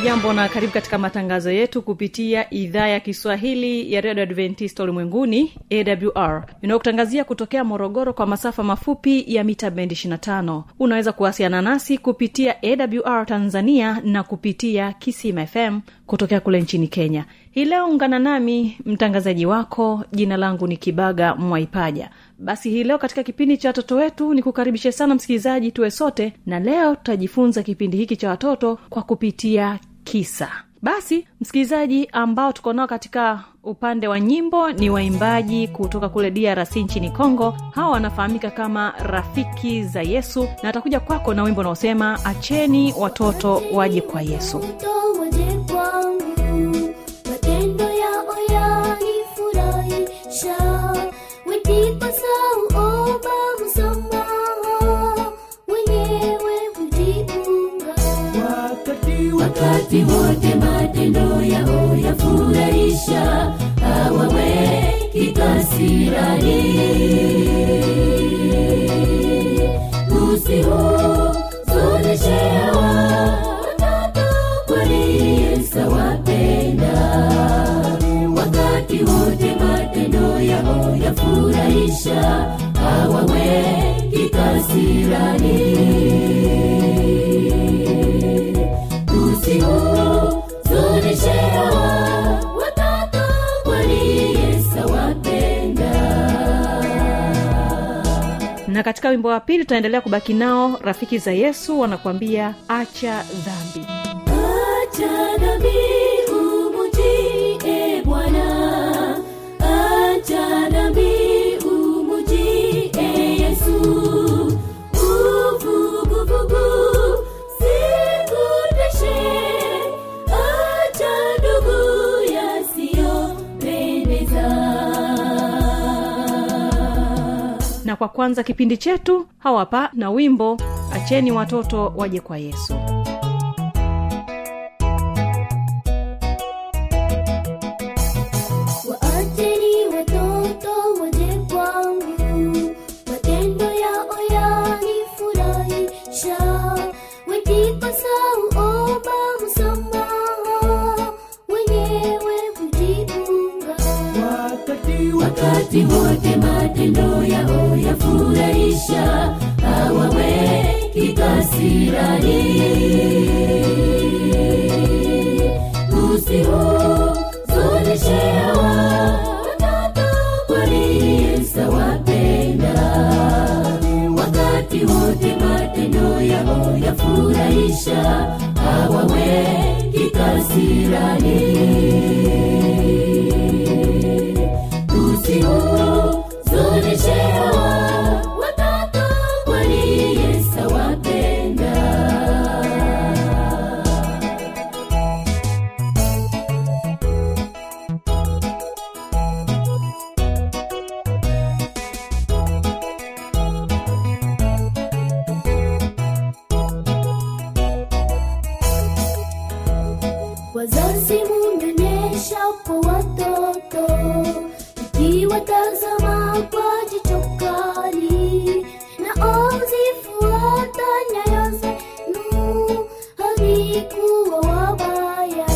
hujambo na karibu katika matangazo yetu kupitia idhaa ya kiswahili ya redio adventista ulimwenguni awr inayokutangazia kutokea morogoro kwa masafa mafupi ya mita bendi 25 unaweza kuwasiliana nasi kupitia awr tanzania na kupitia kisima fm kutokea kule nchini kenya. Hii leo ungana nami mtangazaji wako jina langu ni kibaga mwaipaja. Basi hii leo katika kipindi cha watoto wetu ni kukaribishe sana msikilizaji tuwe sote na leo tutajifunza kipindi hiki cha watoto kwa kupitia kisa. Basi msikilizaji ambao tuko nao katika upande wa nyimbo ni waimbaji kutoka kule drc nchini congo hawa wanafahamika kama rafiki za yesu na atakuja kwako na wimbo unaosema acheni watoto waje kwa yesu. Watoto wakati wote matendo yao yafurahisha. Hawaweki kasirani usihuzunishe watoto kwani Yesu awapenda. Wakati wote matendo yao yafurahisha. Hawaweki kasirani na katika wimbo wa pili tutaendelea kubaki nao. Rafiki za yesu wanakuambia acha dhambi. Acha dhambi kwa kwanza kipindi chetu hawapa na wimbo acheni watoto waje kwa yesu wakati wote matendo yao yafurahisha hawaweki kasirani usihuzunishe hawa watoto kwani Yesu wakati wote matendo yao yafurahisha hawaweki kasirani wazazi mumenyesha kwa watoto ikiwatazama kwa jicho kali na ozifuata nyayo zenu havikuwa wabaya.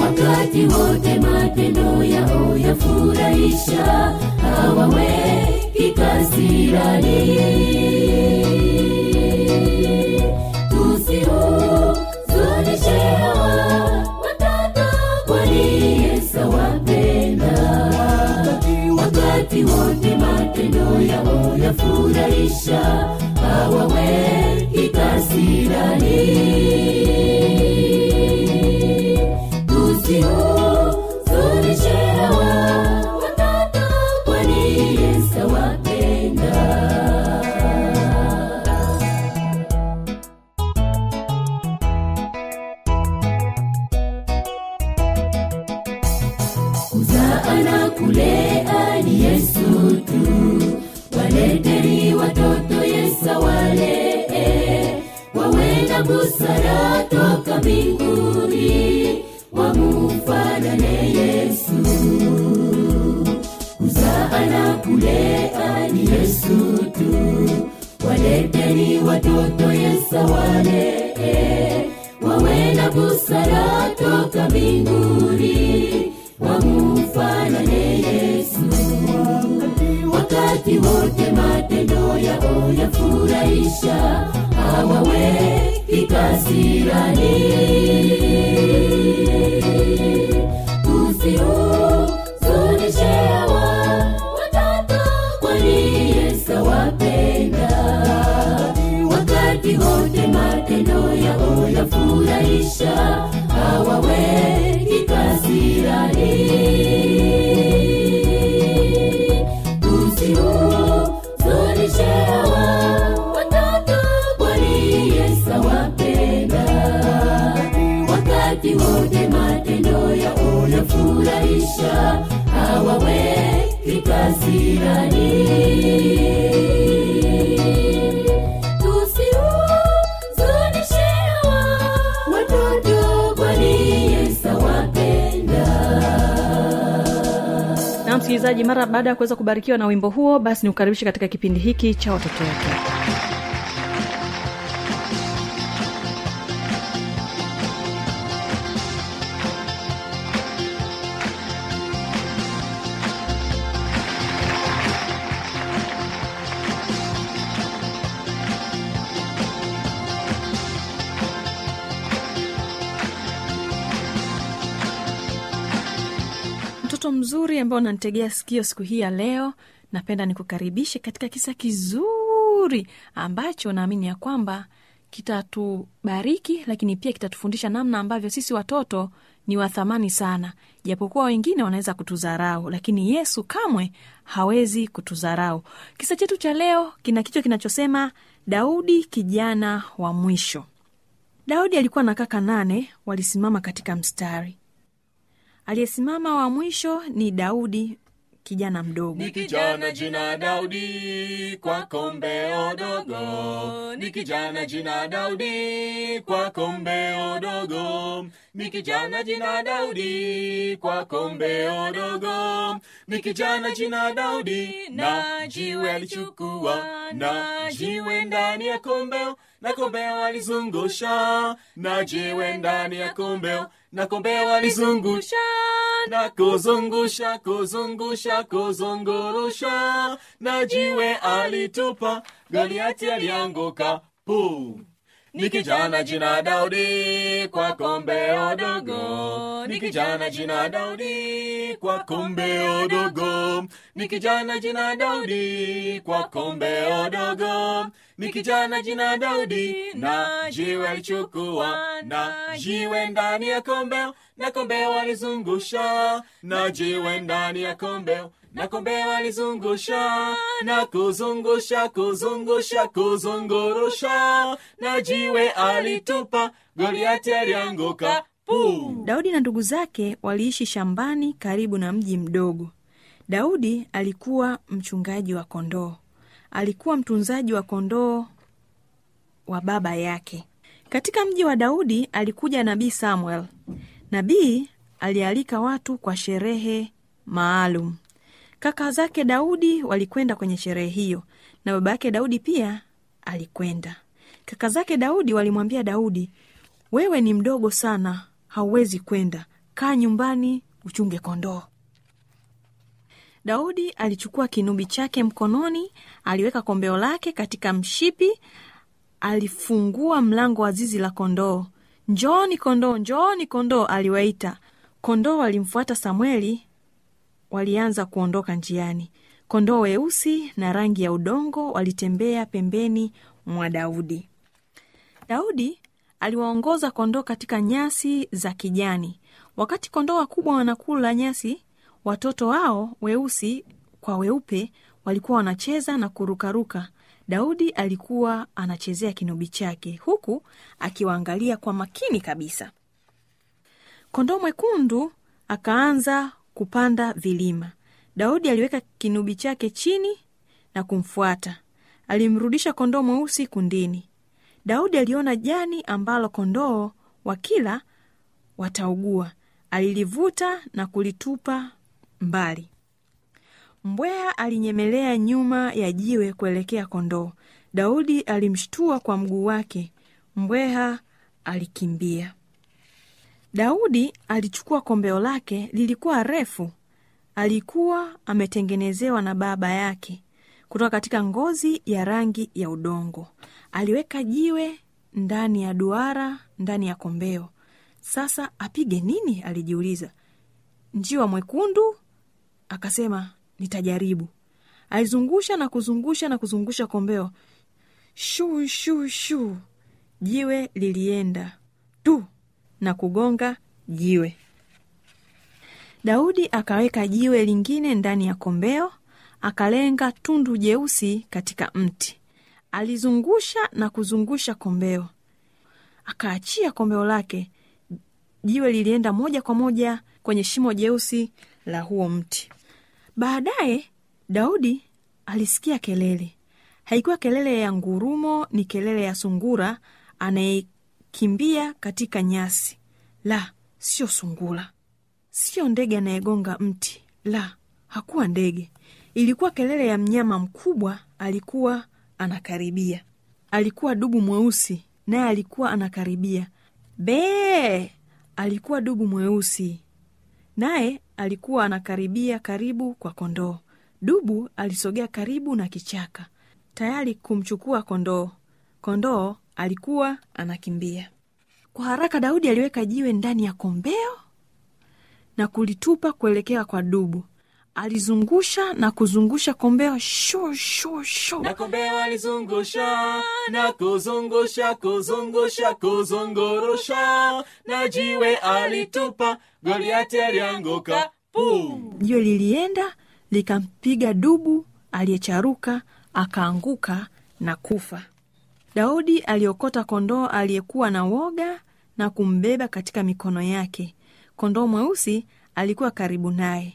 Wakati wote matendo yao yafurahisha hawaweki kasirani itafurahisha hawawe ikasirani msikilizaji mara baada ya kuweza kubarikiwa na wimbo huo basi nikukaribishe katika kipindi hiki cha watoto wetu mzuri ambao unanitegea sikio siku hii ya leo. Napenda nikukaribishe katika kisa kizuri ambacho naamini ya kwamba kitatubariki lakini pia kitatufundisha namna ambavyo sisi watoto ni wa thamani sana. Japokuwa wengine wanaweza kutudharau lakini yesu kamwe hawezi kutudharau. Kisa chetu cha leo kina kichwa kinachosema daudi kijana wa mwisho. Daudi alikuwa na kaka nane walisimama katika mstari aliyesimama wa mwisho ni daudi kijana mdogo. Ni kijana jina Daudi kwa kombe odogo. ni kijana jina Daudi kwa kombeo dogo, ni kijana jina Daudi kwa kombeo dogo, ni kijana jina Daudi na jiwe alichukua na jiwe ndani ya kombeo na kombeo alizungusha na jiwe ndani ya kombeo na kombeo alizungusha na kuzungusha kuzungusha kuzungurusha. Na jiwe alitupa. goliati alianguka. Pu ni kijana jina daudi kwa kombeo dogo ni kijana jina daudi kwa kombeo dogo ni kijana jina daudi kwa kombeo dogo ni kijana jina daudi na jiwe alichukua na jiwe ndani ya kombeo na kombeo alizungusha na jiwe ndani ya kombeo na kombeo alizungusha na kuzungusha kuzungusha kuzungurusha na jiwe alitupa goliati alianguka puu. Daudi na ndugu zake waliishi shambani karibu na mji mdogo. Daudi alikuwa mchungaji wa kondoo alikuwa mtunzaji wa kondoo wa baba yake. Katika mji wa daudi alikuja nabii samuel. Nabii alialika watu kwa sherehe maalum. Kaka zake daudi walikwenda kwenye sherehe hiyo na baba yake daudi pia alikwenda. Kaka zake daudi walimwambia daudi wewe ni mdogo sana hauwezi kwenda. Kaa nyumbani uchunge kondoo daudi alichukua kinubi chake mkononi aliweka kombeo lake katika mshipi alifungua mlango wa zizi la kondoo. Njooni kondoo njooni kondoo aliwaita. Kondoo walimfuata samueli walianza kuondoka njiani. Kondoo weusi na rangi ya udongo walitembea pembeni mwa daudi. Daudi aliwaongoza kondoo katika nyasi za kijani. Wakati kondoo wakubwa wanakula nyasi watoto wao weusi kwa weupe walikuwa wanacheza na kurukaruka. Daudi alikuwa anachezea kinubi chake huku akiwaangalia kwa makini kabisa. Kondoo mwekundu akaanza kupanda vilima. Daudi aliweka kinubi chake chini na kumfuata. Alimrudisha kondoo mweusi kundini. Daudi aliona jani ambalo kondoo wakila wataugua. Alilivuta na kulitupa mbali. Mbweha alinyemelea nyuma ya jiwe kuelekea kondoo. Daudi alimshtua kwa mguu wake. Mbweha alikimbia. Daudi alichukua kombeo lake lilikuwa refu. Alikuwa ametengenezewa na baba yake kutoka katika ngozi ya rangi ya udongo. Aliweka jiwe ndani ya duara ndani ya kombeo. Sasa apige nini? Alijiuliza. Njiwa mwekundu akasema nitajaribu. Alizungusha na kuzungusha na kuzungusha kombeo. Shuu shuu shuu jiwe lilienda tu na kugonga jiwe. Daudi akaweka jiwe lingine ndani ya kombeo akalenga tundu jeusi katika mti. Alizungusha na kuzungusha kombeo. Akaachia kombeo lake. Jiwe lilienda moja kwa moja kwenye shimo jeusi la huo mti baadaye daudi alisikia kelele. Haikuwa kelele ya ngurumo ni kelele ya sungura anayekimbia katika nyasi. La sio sungura. Sio ndege anayegonga mti. La hakuwa ndege. Ilikuwa kelele ya mnyama mkubwa alikuwa anakaribia. Alikuwa dubu mweusi naye alikuwa anakaribia. Bee! Alikuwa dubu mweusi naye alikuwa anakaribia karibu kwa kondoo. Dubu alisogea karibu na kichaka tayari kumchukua kondoo. Kondoo alikuwa anakimbia. Kwa haraka daudi aliweka jiwe ndani ya kombeo na kulitupa kuelekea kwa dubu alizungusha na kuzungusha kombeo na kombeo alizungusha na kuzungusha kuzungusha kuzungurusha. Na jiwe alitupa goliati alianguka jiwe lilienda likampiga dubu aliyecharuka akaanguka na kufa. Daudi aliokota kondoo aliyekuwa na woga na kumbeba katika mikono yake. Kondoo mweusi alikuwa karibu naye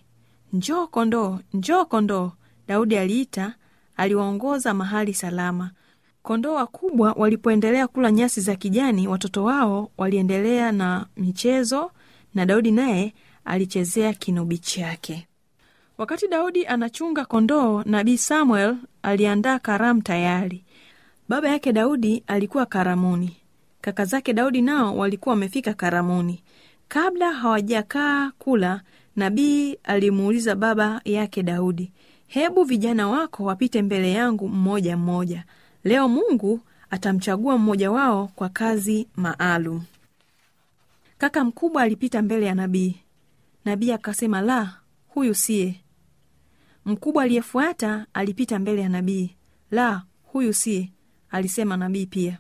njoo kondoo njoo kondoo daudi aliita aliwaongoza mahali salama. Kondoo wakubwa walipoendelea kula nyasi za kijani watoto wao waliendelea na michezo na daudi naye alichezea kinubi chake. Wakati daudi anachunga kondoo nabii samuel aliandaa karamu tayari. Baba yake daudi alikuwa karamuni. Kaka zake daudi nao walikuwa wamefika karamuni. Kabla hawajakaa kula nabii alimuuliza baba yake daudi hebu vijana wako wapite mbele yangu mmoja mmoja. Leo mungu atamchagua mmoja wao kwa kazi maalum. Kaka mkubwa alipita mbele ya nabii. Nabii akasema la huyu siye. Mkubwa aliyefuata alipita mbele ya nabii. La huyu siye alisema nabii pia.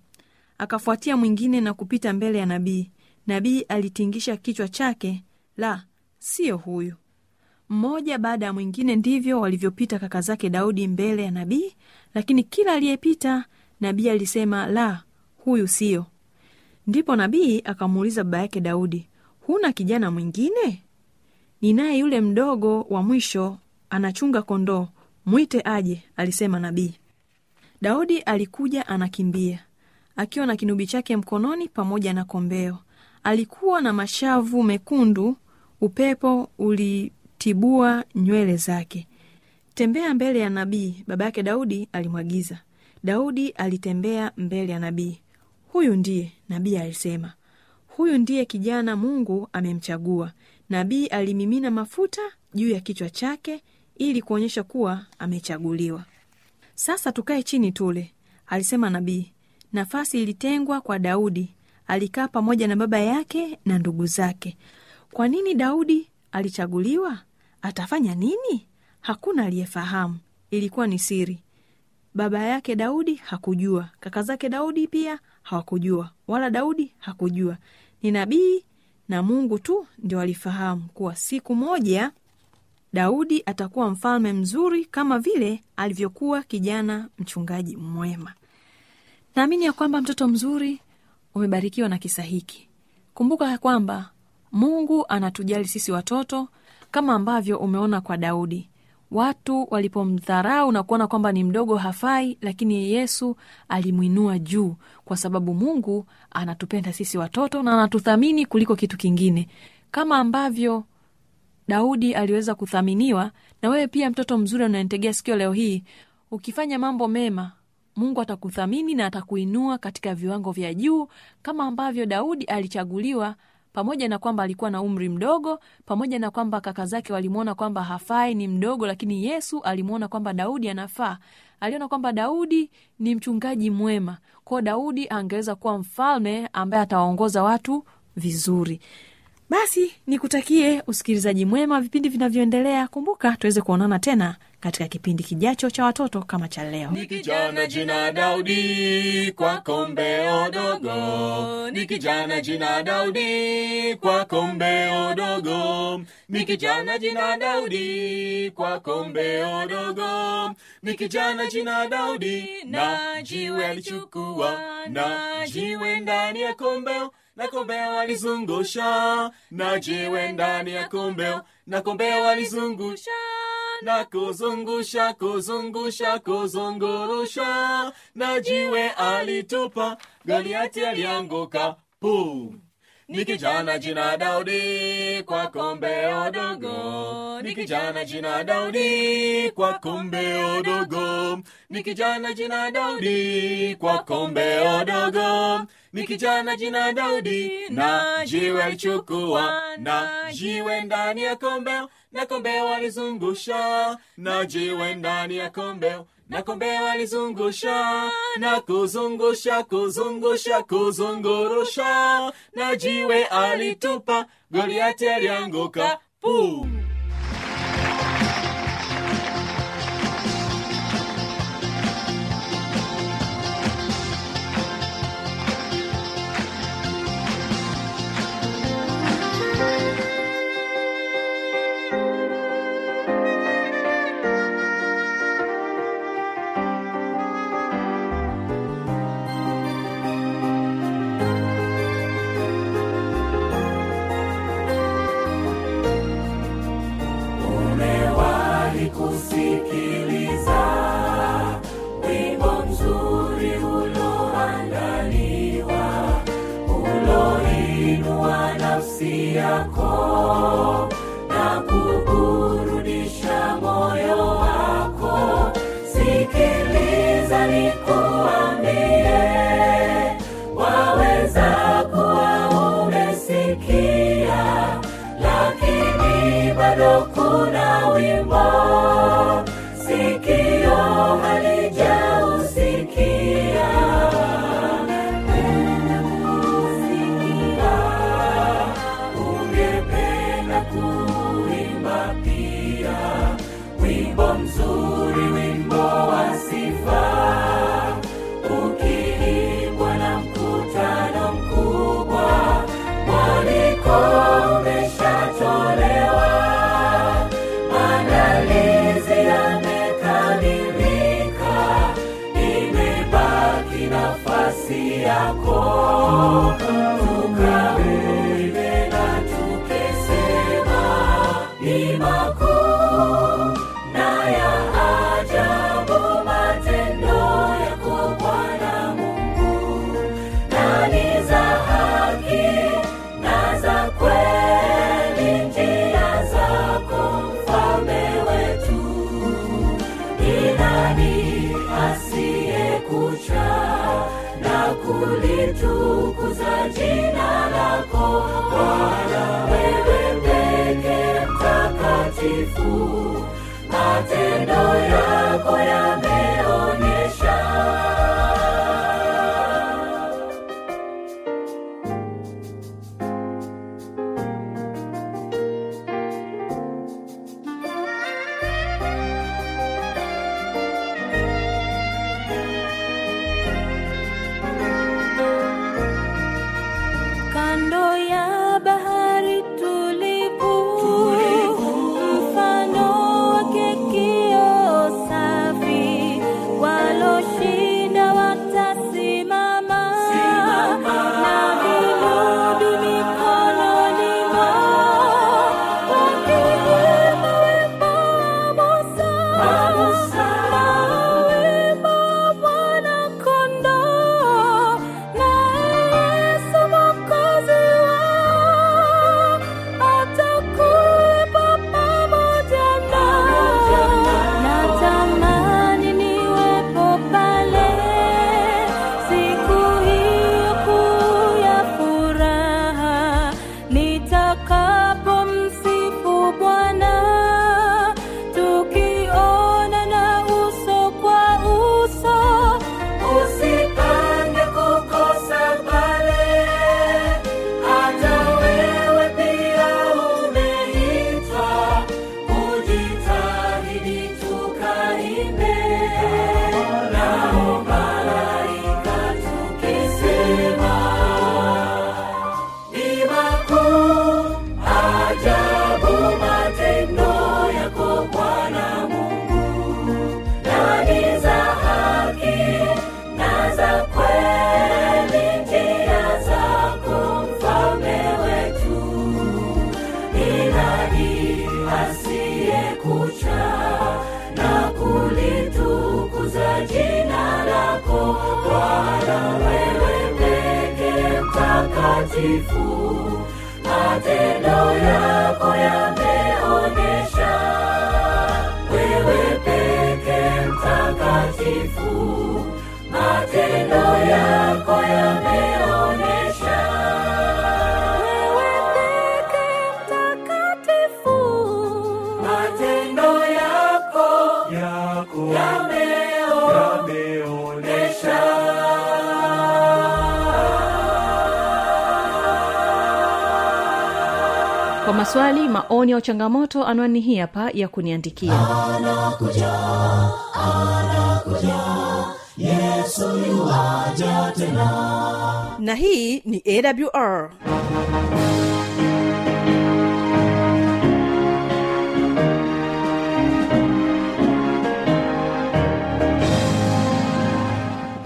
Akafuatia mwingine na kupita mbele ya nabii. Nabii alitingisha kichwa chake la siyo huyu. Mmoja baada ya mwingine ndivyo walivyopita kaka zake daudi mbele ya nabii lakini kila aliyepita nabii alisema la huyu siyo ndipo nabii akamuuliza baba yake daudi huna kijana mwingine? Ninaye yule mdogo wa mwisho anachunga kondoo mwite aje alisema nabii. Daudi alikuja anakimbia akiwa na kinubi chake mkononi pamoja na kombeo. Alikuwa na mashavu mekundu upepo ulitibua nywele zake. Tembea mbele ya nabii baba yake daudi alimwagiza. Daudi alitembea mbele ya nabii. Huyu ndiye nabii alisema. Huyu ndiye kijana mungu amemchagua. Nabii alimimina mafuta juu ya kichwa chake ili kuonyesha kuwa amechaguliwa. Sasa tukae chini tule alisema nabii. Nafasi ilitengwa kwa daudi. Alikaa pamoja na baba yake na ndugu zake kwa nini daudi alichaguliwa? Atafanya nini? Hakuna aliyefahamu. Ilikuwa ni siri. Baba yake daudi hakujua. Kaka zake daudi pia hawakujua. Wala daudi hakujua. Ni nabii na mungu tu ndio alifahamu kuwa siku moja daudi atakuwa mfalme mzuri kama vile alivyokuwa kijana mchungaji mwema. Naamini ya kwamba mtoto mzuri umebarikiwa na kisa hiki. Kumbuka kwamba mungu anatujali sisi watoto kama ambavyo umeona kwa daudi. Watu walipomdharau na kuona kwamba ni mdogo hafai lakini yesu alimwinua juu kwa sababu mungu anatupenda sisi watoto na anatuthamini kuliko kitu kingine. Kama ambavyo daudi aliweza kuthaminiwa na wewe pia mtoto mzuri unanitegea sikio leo hii ukifanya mambo mema mungu atakuthamini na atakuinua katika viwango vya juu kama ambavyo daudi alichaguliwa pamoja na kwamba alikuwa na umri mdogo pamoja na kwamba kaka zake walimwona kwamba hafai ni mdogo lakini yesu alimwona kwamba daudi anafaa. Aliona kwamba daudi ni mchungaji mwema. Kwao daudi angeweza kuwa mfalme ambaye atawaongoza watu vizuri. Basi nikutakie usikilizaji mwema vipindi vinavyoendelea. Kumbuka tuweze kuonana tena katika kipindi kijacho cha watoto kama cha leo. Ni kijana jina daudi kwa kombeo dogo ni kijana jina daudi kwa kombeo dogo ni kijana jina daudi kwa kombeo dogo ni kijana jina daudi na jiwe alichukua na jiwe ndani ya kombeo na kombeo alizungusha. Na jiwe ndani ya kombeo na kombeo alizungusha na kuzungusha kuzungusha kuzungurusha. Na jiwe alitupa goliati alianguka. Pu ni kijana jina daudi kwa kombeo dogo ni jina daudi kwa kombeo dogo ni jina daudi kwa kombeo dogo ni jina daudi na jiwe alichukua na jiwe ndani ya kombeo na kombeo alizungusha na jiwe ndani ya kombeo. Na kombeo alizungusha na kuzungusha kuzungusha kuzungurusha. Na jiwe alitupa goliati alianguka. Puu kusikiliza. Wimbo mzuri uloandaliwa uloinua nafsi yako na kuburudisha moyo wako. Sikiliza nikuambie waweza kuwa umesikia lakini bado kuna wimbo mtakatifu matendo maswali maoni au changamoto anwani hii hapa ya kuniandikia. Na hii ni awr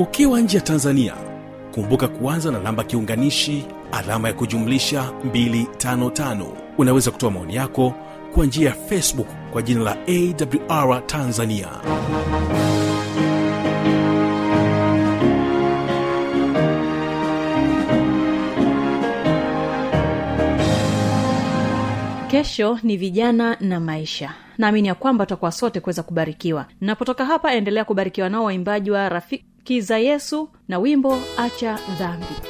ukiwa nje ya tanzania kumbuka kuanza na namba kiunganishi alama ya kujumlisha 255 unaweza kutoa maoni yako kwa njia ya facebook kwa jina la awr tanzania. Kesho ni vijana na maisha. Naamini ya kwamba tutakuwa sote kuweza kubarikiwa. Napotoka hapa endelea kubarikiwa nao waimbaji wa rafiki za yesu na wimbo acha dhambi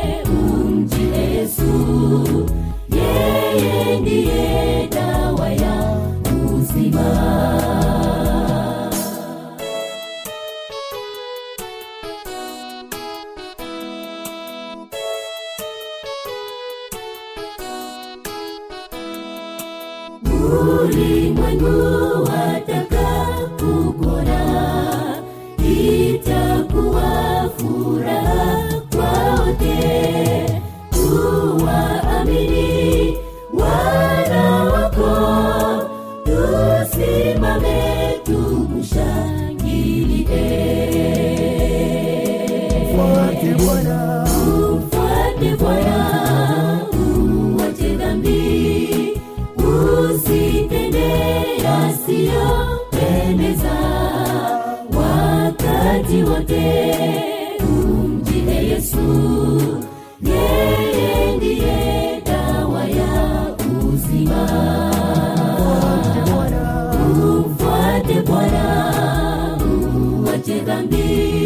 wakati wote. Umjie yesu. Yeye ndiye dawa ya uzima. Umfuate bwana. Uwache dhambi